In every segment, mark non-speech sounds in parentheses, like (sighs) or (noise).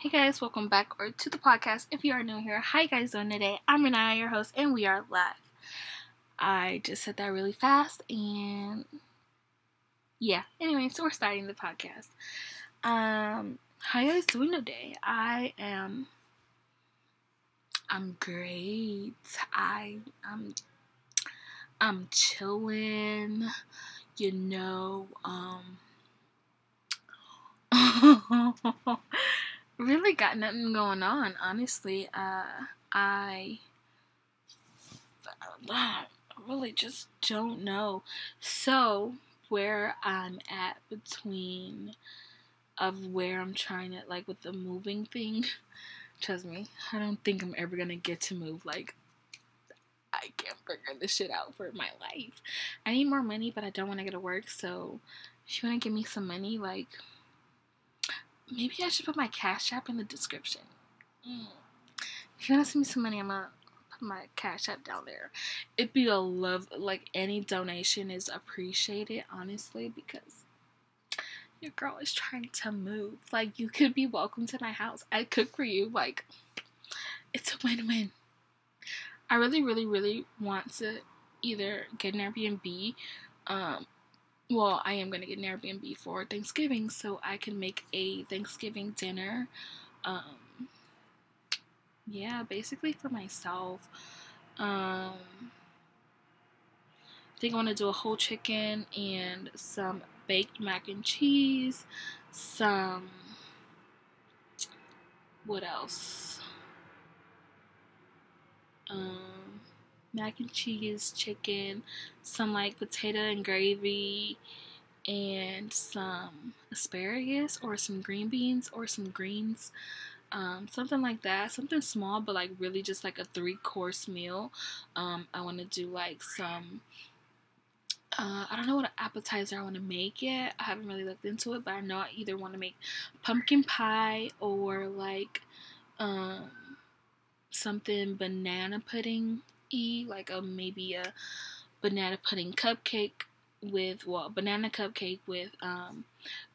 Hey guys, welcome back or to the podcast. If you are new here, you guys doing today? I'm Renaya, your host, and we are live. I just said that really fast, and yeah. Anyway, so we're starting the podcast. Um, how you guys doing today? I am. I'm great. I I'm I'm chilling. You know, um. (laughs) really got nothing going on, honestly. Uh, I (sighs) really just don't know. So, where I'm at between of where I'm trying to like with the moving thing. (laughs) Trust me, I don't think I'm ever gonna get to move. Like, I can't figure this shit out for my life. I need more money, but I don't want to go to work. So, if you want to give me some money, like, maybe I should put my cash app in the description. Mm. If you want to send me some money, I'm gonna put my cash app down there. It'd be a love, like any donation is appreciated, honestly, because your girl is trying to move. Like you could be welcome to my house. I cook for you. Like it's a win-win. I really, really, really want to either get an Airbnb, um, well, I am gonna get an Airbnb for Thanksgiving so I can make a Thanksgiving dinner. Um, yeah, basically for myself. Um, I think I want to do a whole chicken and some baked mac and cheese, some. What else? Um, mac and cheese, chicken, some like potato and gravy, and some asparagus or some green beans or some greens. Um, something like that, something small, but like really just like a three course meal. Um, I want to do like some. Uh, I don't know what appetizer I want to make yet. I haven't really looked into it, but I know I either want to make pumpkin pie or like um, something banana pudding e like a maybe a banana pudding cupcake with well banana cupcake with um,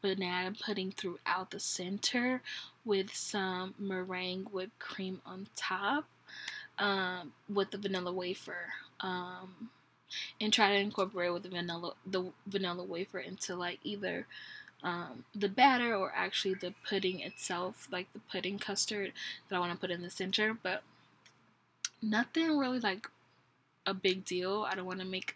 banana pudding throughout the center with some meringue whipped cream on top um, with the vanilla wafer um, and try to incorporate with the vanilla the vanilla wafer into like either um, the batter or actually the pudding itself like the pudding custard that I want to put in the center but nothing really like a big deal. I don't want to make.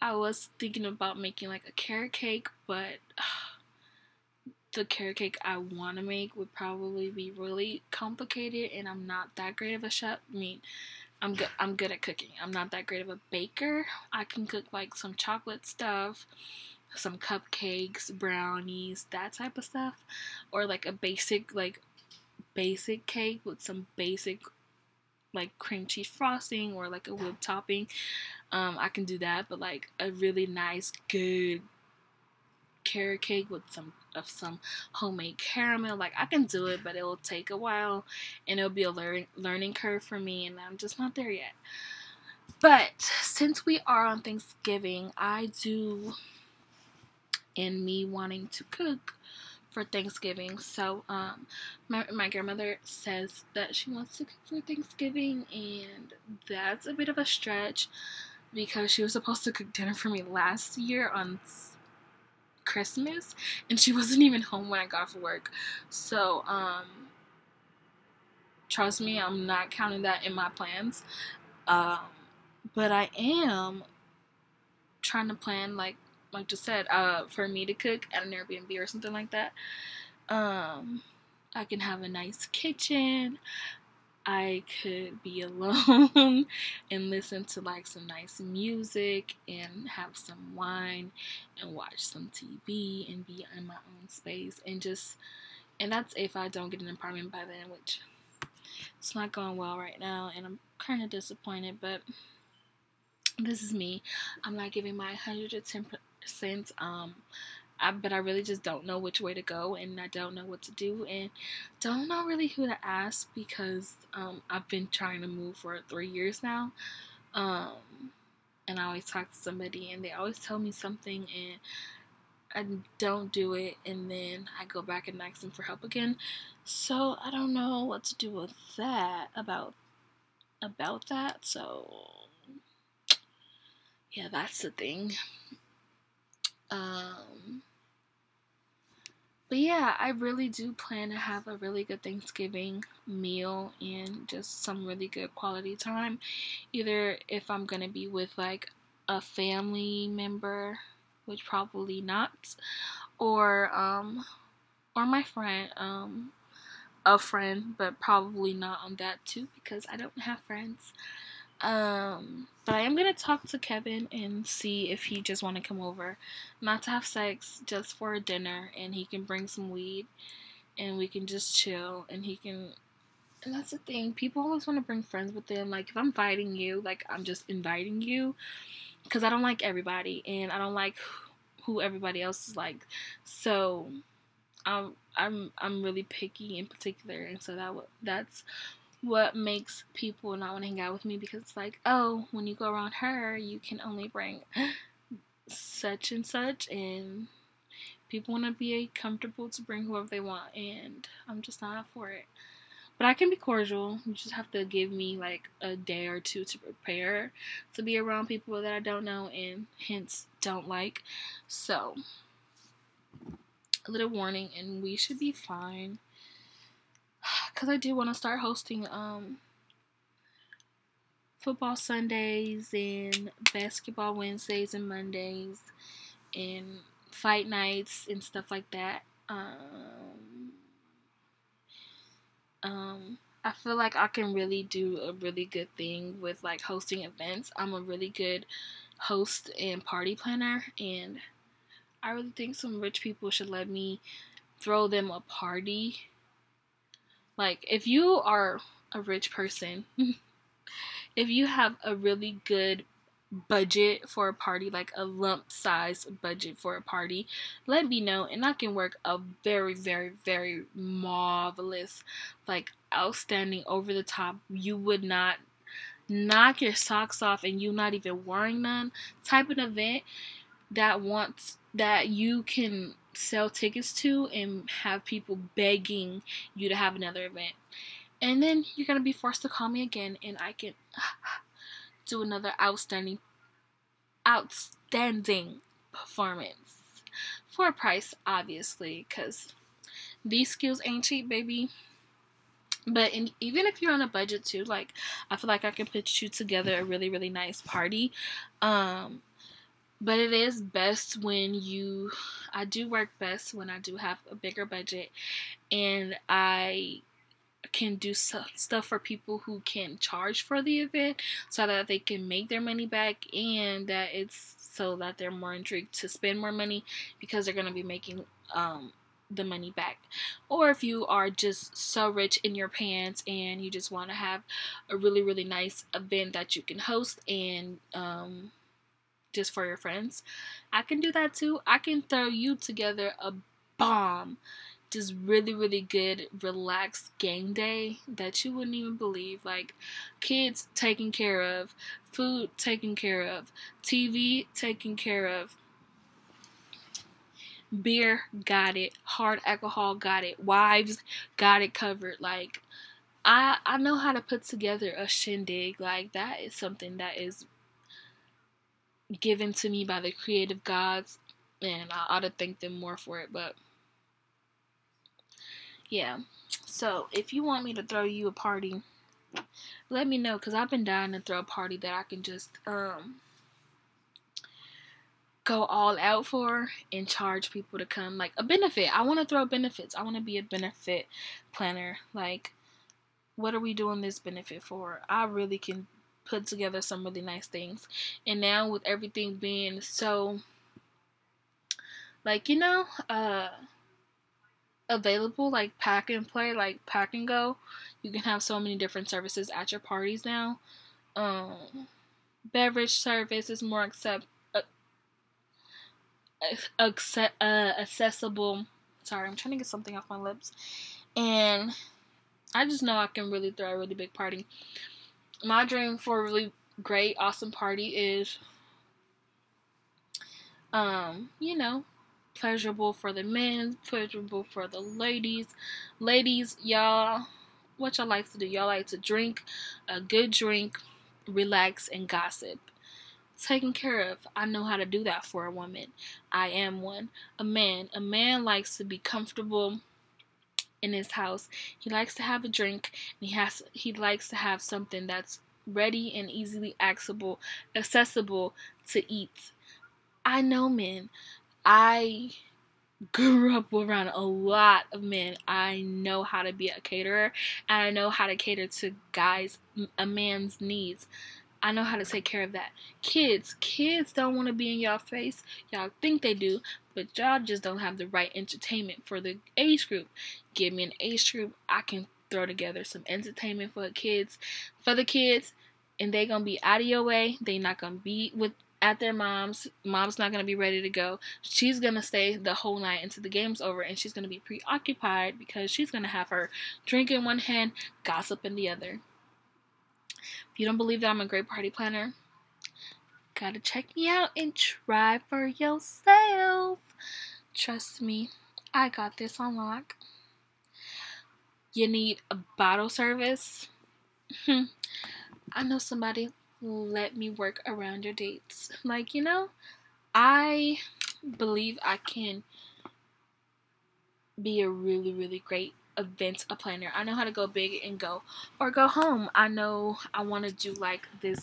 I was thinking about making like a carrot cake, but (sighs) the carrot cake I want to make would probably be really complicated, and I'm not that great of a chef. I mean, I'm good. I'm good at cooking. I'm not that great of a baker. I can cook like some chocolate stuff, some cupcakes, brownies, that type of stuff, or like a basic like basic cake with some basic like cream cheese frosting or like a whipped topping. Um, I can do that, but like a really nice, good carrot cake with some of some homemade caramel, like I can do it, but it will take a while and it'll be a learning learning curve for me, and I'm just not there yet. But since we are on Thanksgiving, I do, and me wanting to cook for Thanksgiving. So, um, my, my grandmother says that she wants to cook for Thanksgiving, and that's a bit of a stretch because she was supposed to cook dinner for me last year on Christmas, and she (laughs) wasn't even home when I got off work. So, um, trust me, I'm not counting that in my plans. Um, but I am trying to plan like like just said, uh, for me to cook at an Airbnb or something like that. Um, I can have a nice kitchen. I could be (laughs) alone and listen to like some nice music and have some wine and watch some TV and be in my own space and just and that's if I don't get an apartment by then, which it's not going well right now and I'm kind of disappointed, but this is me. I'm not giving my 110 since um I, but I really just don't know which way to go and I don't know what to do and don't know really who to ask because um, I've been trying to move for three years now. Um, and I always talk to somebody and they always tell me something and I don't do it and then I go back and ask them for help again. So I don't know what to do with that about about that. So yeah, that's the thing. Um but yeah, I really do plan to have a really good Thanksgiving meal and just some really good quality time. Either if I'm going to be with like a family member, which probably not, or um or my friend, um a friend, but probably not on that too because I don't have friends. Um, but I am gonna talk to Kevin and see if he just want to come over, not to have sex, just for a dinner, and he can bring some weed, and we can just chill, and he can. And that's the thing. People always want to bring friends with them. Like if I'm inviting you, like I'm just inviting you, because I don't like everybody, and I don't like who everybody else is like. So, I'm I'm I'm really picky in particular, and so that that's what makes people not want to hang out with me because it's like, oh, when you go around her, you can only bring such and such, and people want to be comfortable to bring whoever they want, and I'm just not for it. But I can be cordial. You just have to give me like a day or two to prepare to be around people that I don't know and hence don't like. So, a little warning, and we should be fine because I do want to start hosting um football Sundays and basketball Wednesdays and Mondays and fight nights and stuff like that. Um, um, I feel like I can really do a really good thing with like hosting events. I'm a really good host and party planner, and I really think some rich people should let me throw them a party like, if you are a rich person, (laughs) if you have a really good budget for a party, like a lump size budget for a party, let me know and I can work a very, very, very marvelous, like outstanding, over the top. You would not knock your socks off and you not even wearing none type of event that wants that you can sell tickets to and have people begging you to have another event. And then you're going to be forced to call me again and I can (sighs) do another outstanding outstanding performance for a price obviously cuz these skills ain't cheap, baby. But in, even if you're on a budget too, like I feel like I can put you together a really really nice party. Um but it is best when you I do work best when I do have a bigger budget and I can do stuff for people who can charge for the event so that they can make their money back and that it's so that they're more intrigued to spend more money because they're going to be making um, the money back. Or if you are just so rich in your pants and you just want to have a really, really nice event that you can host and um, just for your friends. I can do that too. I can throw you together a bomb, just really, really good, relaxed game day that you wouldn't even believe. Like kids taken care of, food taken care of, TV taken care of. Beer got it, hard alcohol got it, wives got it covered. Like I I know how to put together a shindig. Like that is something that is given to me by the creative gods, and I ought to thank them more for it. But yeah, so if you want me to throw you a party, let me know because I've been dying to throw a party that I can just um go all out for and charge people to come like a benefit. I want to throw benefits. I want to be a benefit planner. Like what are we doing this benefit for? I really can put together some really nice things. And now with everything being so like, you know, uh available like pack and play, like pack and go, you can have so many different services at your parties now. Um beverage service is more accept uh, accept, uh, accessible. Sorry, I'm trying to get something off my lips. And I just know I can really throw a really big party my dream for a really great, awesome party is, um, you know, pleasurable for the men, pleasurable for the ladies. Ladies, y'all, what y'all like to do? Y'all like to drink a good drink, relax, and gossip. Taken care of. I know how to do that for a woman. I am one. A man. A man likes to be comfortable in his house. He likes to have a drink. And he has. He likes to have something that's ready and easily accessible, accessible to eat. I know men. I grew (laughs) up around a lot of men. I know how to be a caterer and I know how to cater to guys a man's needs. I know how to take care of that. Kids, kids don't want to be in y'all face. Y'all think they do, but y'all just don't have the right entertainment for the age group. Give me an age group, I can throw together some entertainment for kids, for the kids, and they gonna be out of your way. They not gonna be with at their mom's. Mom's not gonna be ready to go. She's gonna stay the whole night until the game's over, and she's gonna be preoccupied because she's gonna have her drink in one hand, gossip in the other. If you don't believe that I'm a great party planner, gotta check me out and try for yourself. Trust me, I got this on lock. You need a bottle service. Hmm. I know somebody let me work around your dates. Like, you know, I believe I can be a really, really great event a planner. I know how to go big and go or go home. I know I want to do like this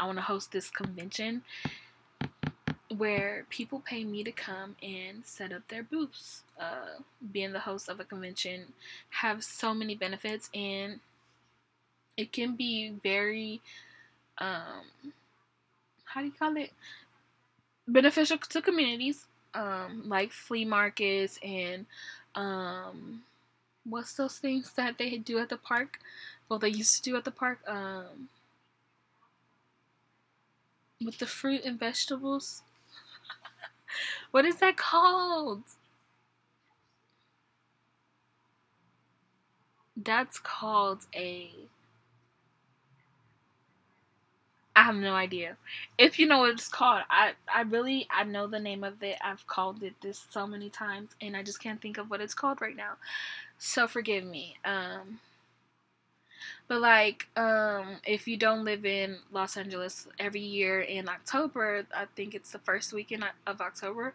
I want to host this convention where people pay me to come and set up their booths. Uh, being the host of a convention have so many benefits and it can be very um how do you call it beneficial to communities um like flea markets and um what's those things that they do at the park well they used to do at the park um with the fruit and vegetables (laughs) what is that called that's called a I have no idea. If you know what it's called, I I really I know the name of it. I've called it this so many times and I just can't think of what it's called right now. So forgive me. Um but like um if you don't live in Los Angeles every year in October, I think it's the first weekend of October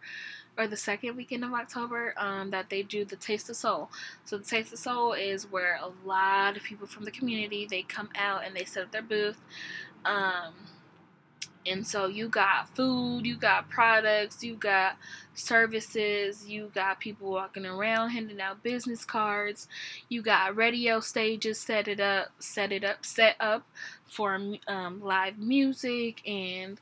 or the second weekend of October um, that they do the Taste of Soul. So the Taste of Soul is where a lot of people from the community they come out and they set up their booth. Um, and so you got food, you got products, you got services, you got people walking around handing out business cards, you got radio stages set it up, set it up, set up for um, live music and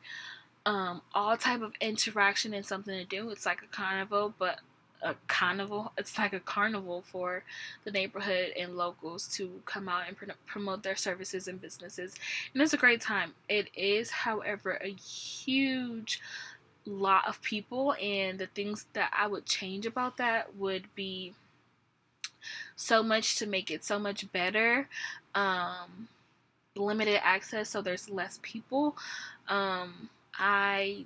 um, all type of interaction and something to do. It's like a carnival, but a carnival. It's like a carnival for the neighborhood and locals to come out and pr- promote their services and businesses. And it's a great time. It is, however, a huge lot of people, and the things that I would change about that would be so much to make it so much better. Um, limited access, so there's less people. Um, I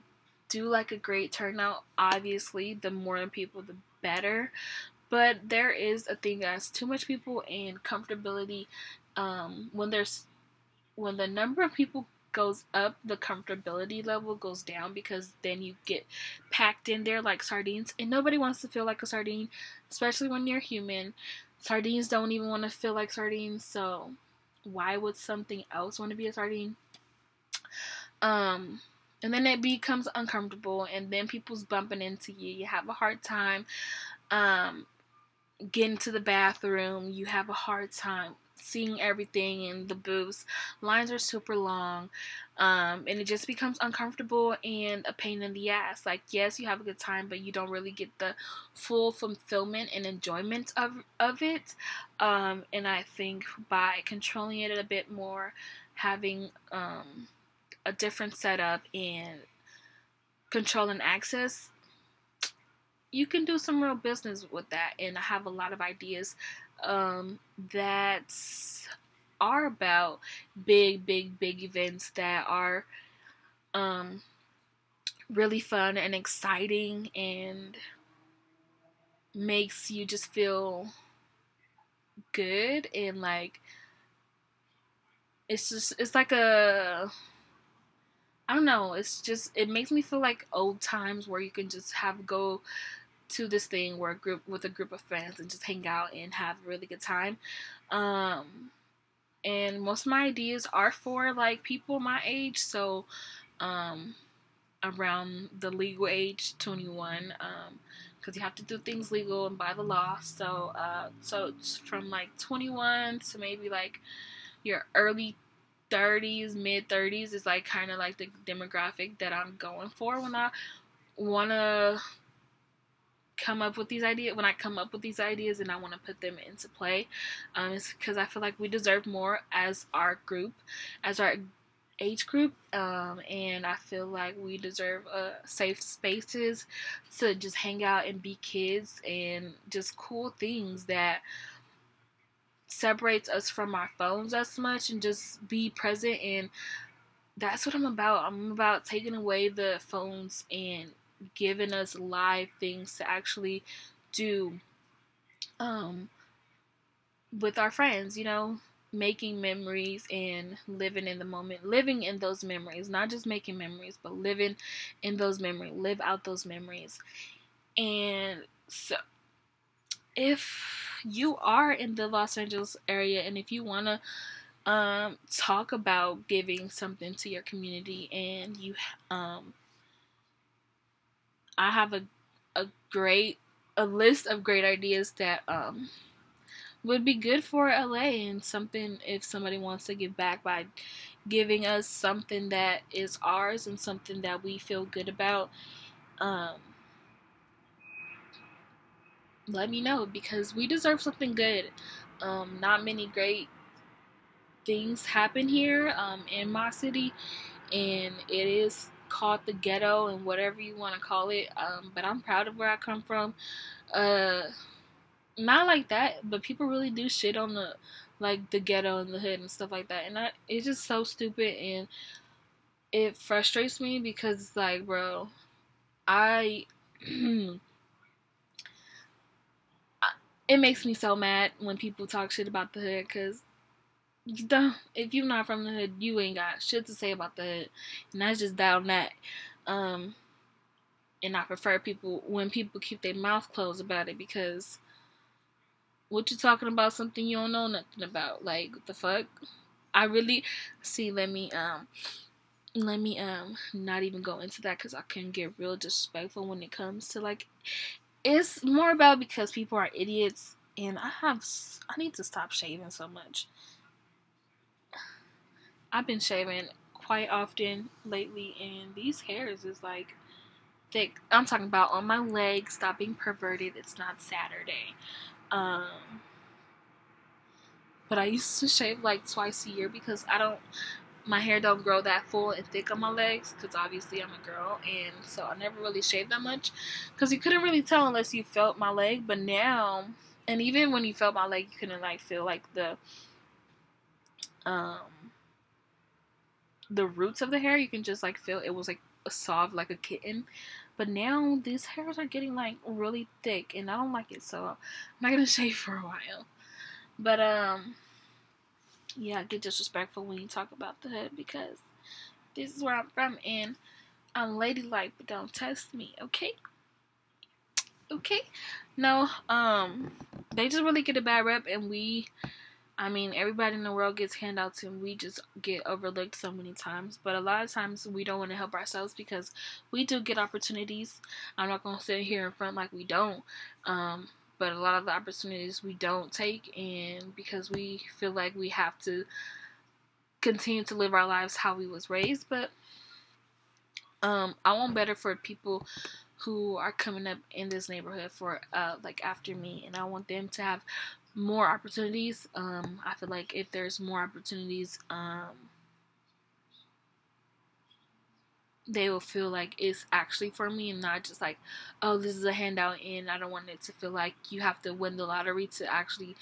do like a great turnout. Obviously, the more people, the better. But there is a thing as too much people and comfortability. Um, when there's when the number of people goes up, the comfortability level goes down because then you get packed in there like sardines, and nobody wants to feel like a sardine, especially when you're human. Sardines don't even want to feel like sardines, so why would something else want to be a sardine? Um, and then it becomes uncomfortable and then people's bumping into you. You have a hard time um, getting to the bathroom. You have a hard time seeing everything in the booths lines are super long um, and it just becomes uncomfortable and a pain in the ass. Like yes you have a good time but you don't really get the full fulfillment and enjoyment of, of it. Um, and i think by controlling it a bit more having um, a different setup and control and access, you can do some real business with that. And I have a lot of ideas um, that are about big, big, big events that are um, really fun and exciting and makes you just feel good and like it's just it's like a I don't know, it's just it makes me feel like old times where you can just have go to this thing where a group with a group of friends and just hang out and have a really good time. Um and most of my ideas are for like people my age, so um around the legal age 21 um because you have to do things legal and by the law. So, uh, so it's from like 21 to maybe like your early 30s, mid 30s is like kind of like the demographic that I'm going for when I want to come up with these ideas when i come up with these ideas and i want to put them into play. Um, it's because i feel like we deserve more as our group as our age group um, and i feel like we deserve uh, safe spaces to just hang out and be kids and just cool things that separates us from our phones as much and just be present and that's what i'm about i'm about taking away the phones and giving us live things to actually do um with our friends you know making memories and living in the moment, living in those memories, not just making memories, but living in those memories, live out those memories. And so, if you are in the Los Angeles area and if you want to um, talk about giving something to your community and you, um, I have a, a great, a list of great ideas that, um, would be good for LA and something if somebody wants to give back by giving us something that is ours and something that we feel good about. Um, let me know because we deserve something good. Um, not many great things happen here um, in my city, and it is called the ghetto and whatever you want to call it. Um, but I'm proud of where I come from. Uh, not like that, but people really do shit on the like the ghetto and the hood and stuff like that, and I, it's just so stupid and it frustrates me because it's like, bro, I. (clears throat) it makes me so mad when people talk shit about the hood because if you're not from the hood you ain't got shit to say about the hood. And that's just down that um and i prefer people when people keep their mouth closed about it because what you talking about something you don't know nothing about. Like the fuck? I really see let me um let me um not even go into that because i can get real disrespectful when it comes to like it's more about because people are idiots and i have i need to stop shaving so much. I've been shaving quite often lately and these hairs is like thick. I'm talking about on my legs stop being perverted it's not saturday. Um, but I used to shave like twice a year because I don't, my hair don't grow that full and thick on my legs because obviously I'm a girl and so I never really shaved that much because you couldn't really tell unless you felt my leg. But now, and even when you felt my leg, you couldn't like feel like the, um, the roots of the hair. You can just like feel it was like soft like a kitten. But now these hairs are getting like really thick and I don't like it, so I'm not gonna (laughs) shave for a while. But um yeah, get disrespectful when you talk about the hood because this is where I'm from and I'm ladylike, but don't test me, okay? Okay? No, um, they just really get a bad rep, and we I mean, everybody in the world gets handouts and we just get overlooked so many times. But a lot of times we don't want to help ourselves because we do get opportunities. I'm not going to sit here in front like we don't. Um, but a lot of the opportunities we don't take, and because we feel like we have to continue to live our lives how we was raised. But um, I want better for people who are coming up in this neighborhood for uh, like after me, and I want them to have more opportunities. Um, I feel like if there's more opportunities, um, they will feel like it's actually for me and not just like, oh, this is a handout and I don't want it to feel like you have to win the lottery to actually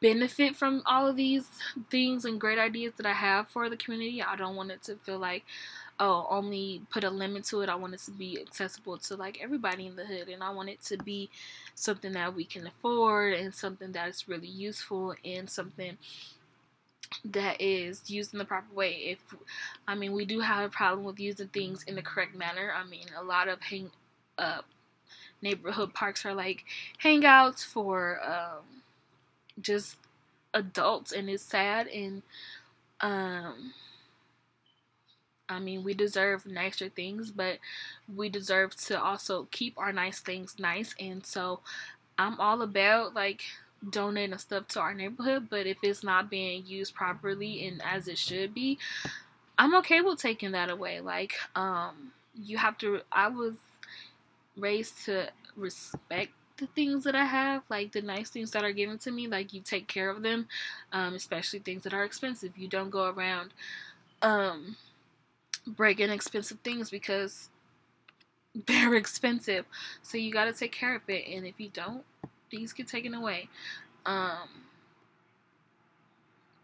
benefit from all of these things and great ideas that I have for the community. I don't want it to feel like, oh, only put a limit to it. I want it to be accessible to like everybody in the hood, and I want it to be something that we can afford and something that is really useful and something that is used in the proper way. If I mean, we do have a problem with using things in the correct manner. I mean, a lot of hang uh, neighborhood parks are like hangouts for um, just adults, and it's sad. And um, I mean, we deserve nicer things, but we deserve to also keep our nice things nice. And so, I'm all about like donating stuff to our neighborhood, but if it's not being used properly and as it should be, I'm okay with taking that away. Like, um, you have to. I was raised to respect the things that I have, like the nice things that are given to me. Like you take care of them, um, especially things that are expensive. You don't go around um, breaking expensive things because (laughs) they're expensive. So you got to take care of it, and if you don't, things get taken away. Um,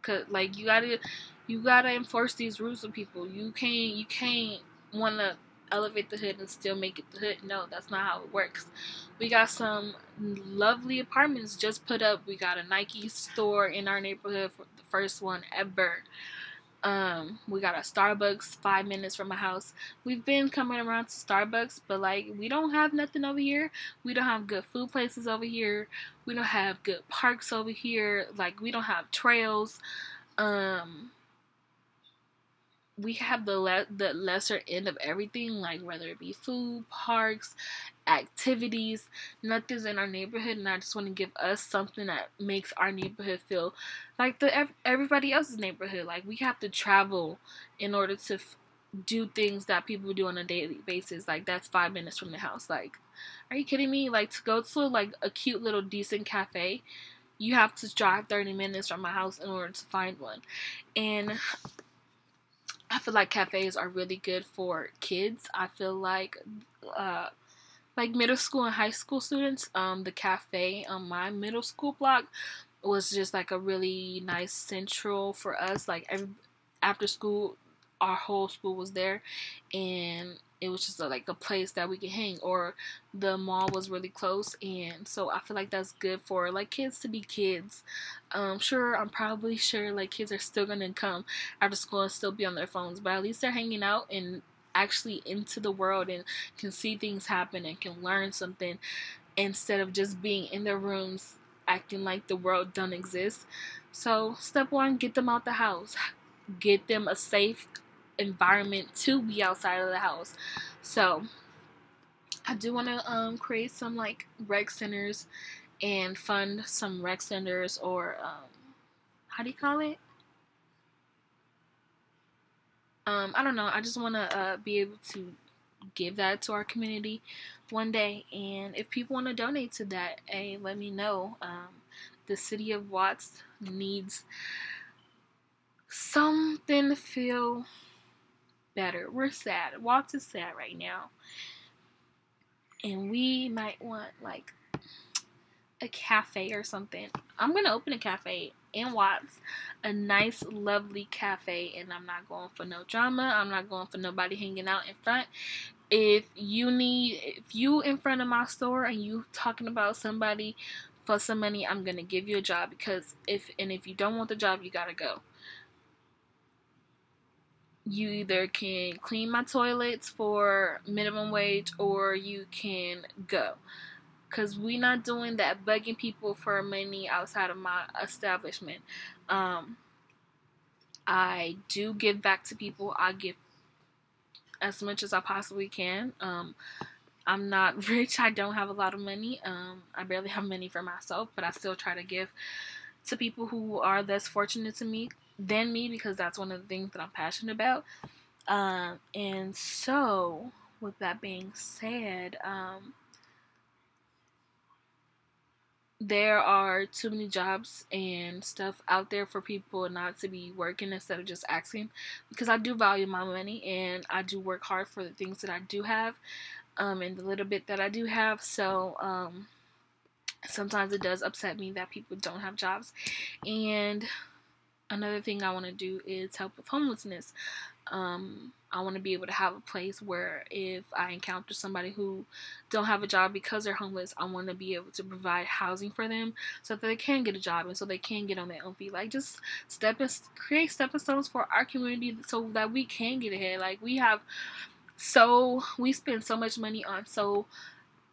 cause like you gotta, you gotta enforce these rules on people. You can't, you can't wanna elevate the hood and still make it the hood. No, that's not how it works. We got some lovely apartments just put up. We got a Nike store in our neighborhood, for the first one ever. Um, we got a Starbucks five minutes from my house. We've been coming around to Starbucks, but like we don't have nothing over here. We don't have good food places over here. We don't have good parks over here. Like we don't have trails. Um, we have the le- the lesser end of everything, like whether it be food, parks, activities. Nothing's in our neighborhood, and I just want to give us something that makes our neighborhood feel like the everybody else's neighborhood. Like we have to travel in order to f- do things that people do on a daily basis. Like that's five minutes from the house. Like, are you kidding me? Like to go to like a cute little decent cafe. You have to drive 30 minutes from my house in order to find one. And I feel like cafes are really good for kids. I feel like uh, like middle school and high school students, um, the cafe on my middle school block was just like a really nice central for us. Like every after school, our whole school was there, and it was just a, like a place that we could hang or the mall was really close and so i feel like that's good for like kids to be kids um I'm sure i'm probably sure like kids are still gonna come after school and still be on their phones but at least they're hanging out and actually into the world and can see things happen and can learn something instead of just being in their rooms acting like the world don't exist so step one get them out the house get them a safe environment to be outside of the house. So I do want to um, create some like rec centers and fund some rec centers or um, how do you call it? Um, I don't know. I just want to uh, be able to give that to our community one day. And if people want to donate to that, hey, let me know. Um, the city of Watts needs something to feel better. We're sad. Watts is sad right now. And we might want like a cafe or something. I'm gonna open a cafe in Watts, a nice, lovely cafe, and I'm not going for no drama. I'm not going for nobody hanging out in front. If you need, if you in front of my store and you talking about somebody for some money, I'm gonna give you a job because if and if you don't want the job, you gotta go you either can clean my toilets for minimum wage or you can go because we're not doing that bugging people for money outside of my establishment. Um, i do give back to people. I give as much as i possibly can. Um, i'm not (laughs) rich. I don't have a lot of money. Um, i barely have money for myself but i still try to give to people who are less fortunate to me than me because that's one of the things that I'm passionate about. Um, and so, with that being said, um, there are too many jobs and stuff out there for people not to be working instead of just asking because I do value my money and I do work hard for the things that I do have um, and the little bit that I do have. So, um, sometimes it does upset me that people don't have jobs and another thing I want to do is help with homelessness. Um, I want to be able to have a place where if I encounter somebody who don't have a job because they're homeless, I want to be able to provide housing for them so that they can get a job and so they can get on their own feet. Like just step and create stepping stones for our community so that we can get ahead. Like we have so we spend so much money on so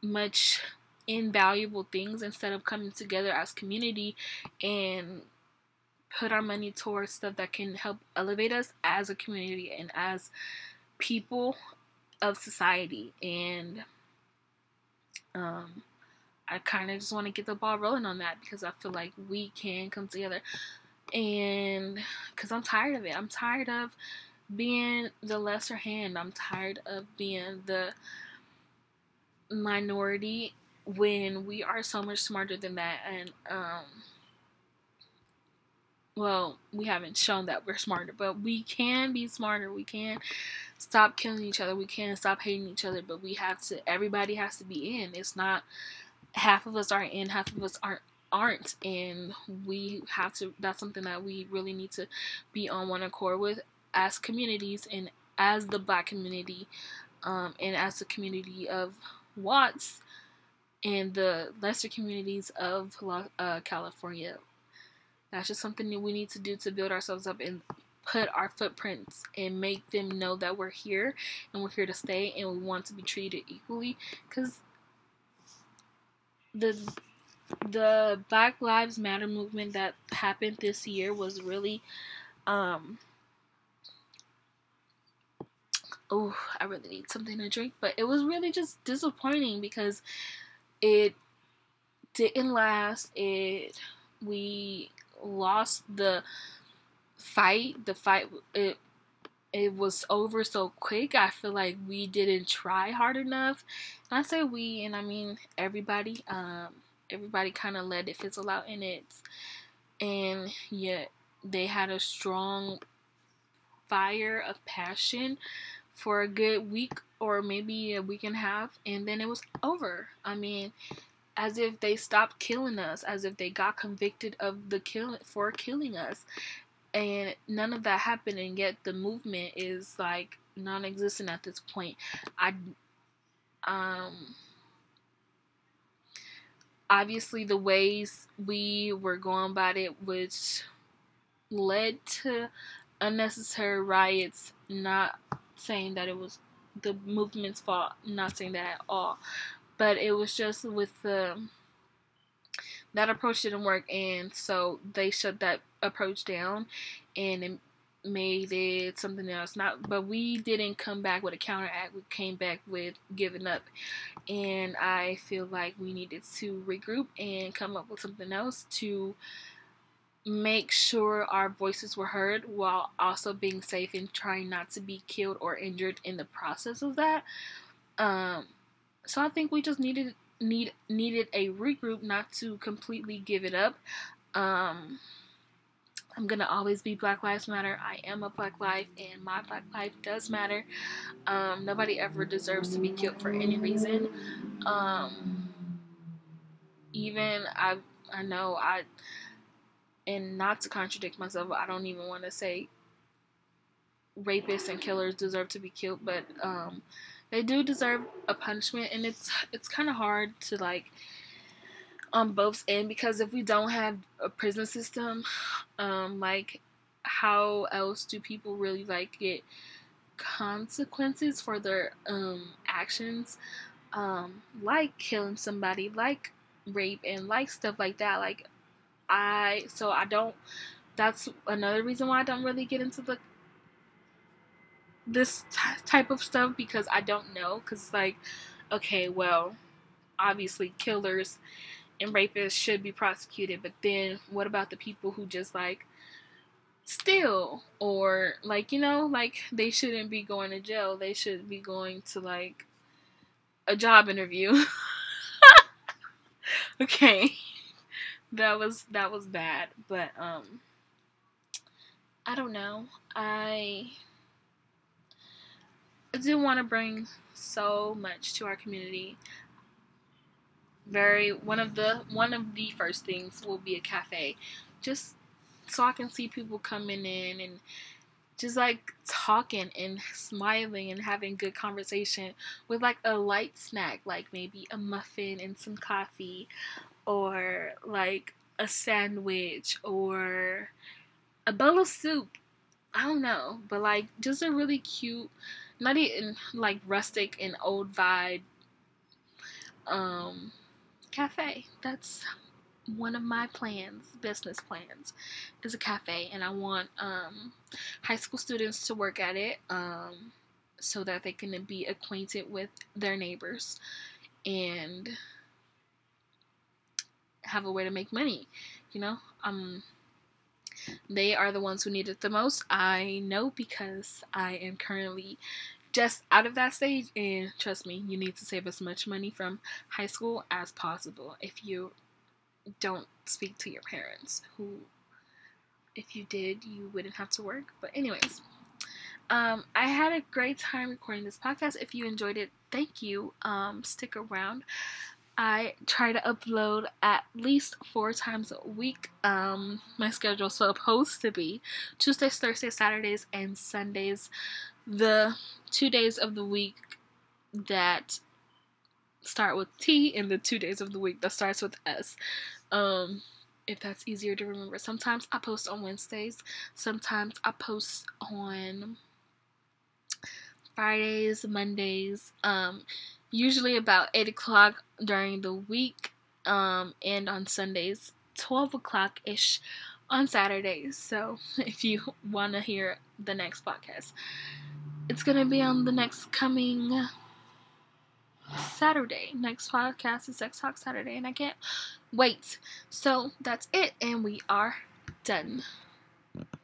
much invaluable things instead of coming together as community and put our money towards stuff that can help elevate us as a community and as people of society and um I kind of just want to get the ball rolling on that because I feel like we can come together and because I'm tired of it. I'm tired of being the lesser hand. I'm tired of being the minority when we are so much smarter than that and um well, we haven't shown that we're smarter, but we can be smarter. We can stop killing each other. We can stop hating each other, but we have to everybody has to be in. It's not half of us are in, half of us aren't aren't and we have to that's something that we really need to be on one accord with as communities and as the black community um, and as the community of Watts and the lesser communities of uh, California that's just something that we need to do to build ourselves up and put our footprints and make them know that we're here and we're here to stay and we want to be treated equally. Because the the black lives matter movement that happened this year was really um oh i really need something to drink but it was really just disappointing because it didn't last. It we lost the fight. The fight it it was over so quick. I feel like we didn't try hard enough. And I say we, and I mean everybody. Um, everybody kind of let it fizzle out in it, and yet they had a strong fire of passion for a good week or maybe a week and a half, and then it was over. I mean, as if they stopped killing us, as if they got convicted of the kill for killing us. And none of that happened and yet the movement is like non-existent at this point. I um obviously the ways we were going about it which led to unnecessary riots not saying that it was the movement's fault not saying that at all but it was just with the that approach didn't work and so they shut that approach down and it made it something else. Not but we didn't come back with a counteract we came back with giving up. And i feel like we needed to regroup and come up with something else to make sure our voices were heard while also being safe and trying not to be killed or injured in the process of that. Um so I think we just needed need needed a regroup, not to completely give it up. Um, I'm gonna always be Black Lives Matter. I am a Black life, and my Black life does matter. Um, nobody ever deserves to be killed for any reason. Um, even I, I know I, and not to contradict myself, I don't even want to say rapists and killers deserve to be killed, but um, they do deserve a punishment, and it's it's kind of hard to like on both end because if we don't have a prison system, um, like how else do people really like get consequences for their um actions, um, like killing somebody, like rape, and like stuff like that. Like I so I don't. That's another reason why I don't really get into the this t- type of stuff because I don't know. Because, like, okay, well, obviously, killers and rapists should be prosecuted, but then what about the people who just, like, steal or, like, you know, like, they shouldn't be going to jail? They should be going to, like, a job interview. (laughs) okay. that was that was bad, but um I don't know. I I do want to bring so much to our community. Very one of the one of the first things will be a cafe, just so I can see people coming in and just like talking and smiling and having good conversation with like a light snack, like maybe a muffin and some coffee, or like a sandwich or a bowl of soup. I don't know, but like just a really cute, not even like rustic and old vibe um cafe. That's one of my plans, business plans, is a cafe, and I want um, high school students to work at it um, so that they can be acquainted with their neighbors and have a way to make money. You know, um, they are the ones who need it the most. I know because I am currently just out of that stage, and trust me, you need to save as much money from high school as possible if you don't speak to your parents who if you did you wouldn't have to work. But anyways um, i had a great time recording this podcast. If you enjoyed it thank you. Um, stick around i try to upload at least four times a week um, my schedule supposed to be tuesdays thursdays saturdays and sundays the two days of the week that start with T and the two days of the week that starts with S. Um, if that's easier to remember. Sometimes I post on Wednesdays, sometimes I post on Fridays, Mondays, um, usually about 8 o'clock during the week, um, and on Sundays, 12 o'clock ish on Saturdays. So (laughs) if you want to hear the next podcast, it's going to be on the next coming Saturday. Next podcast is Sex Talk Saturday, and I can't wait. So that's it, and we are done.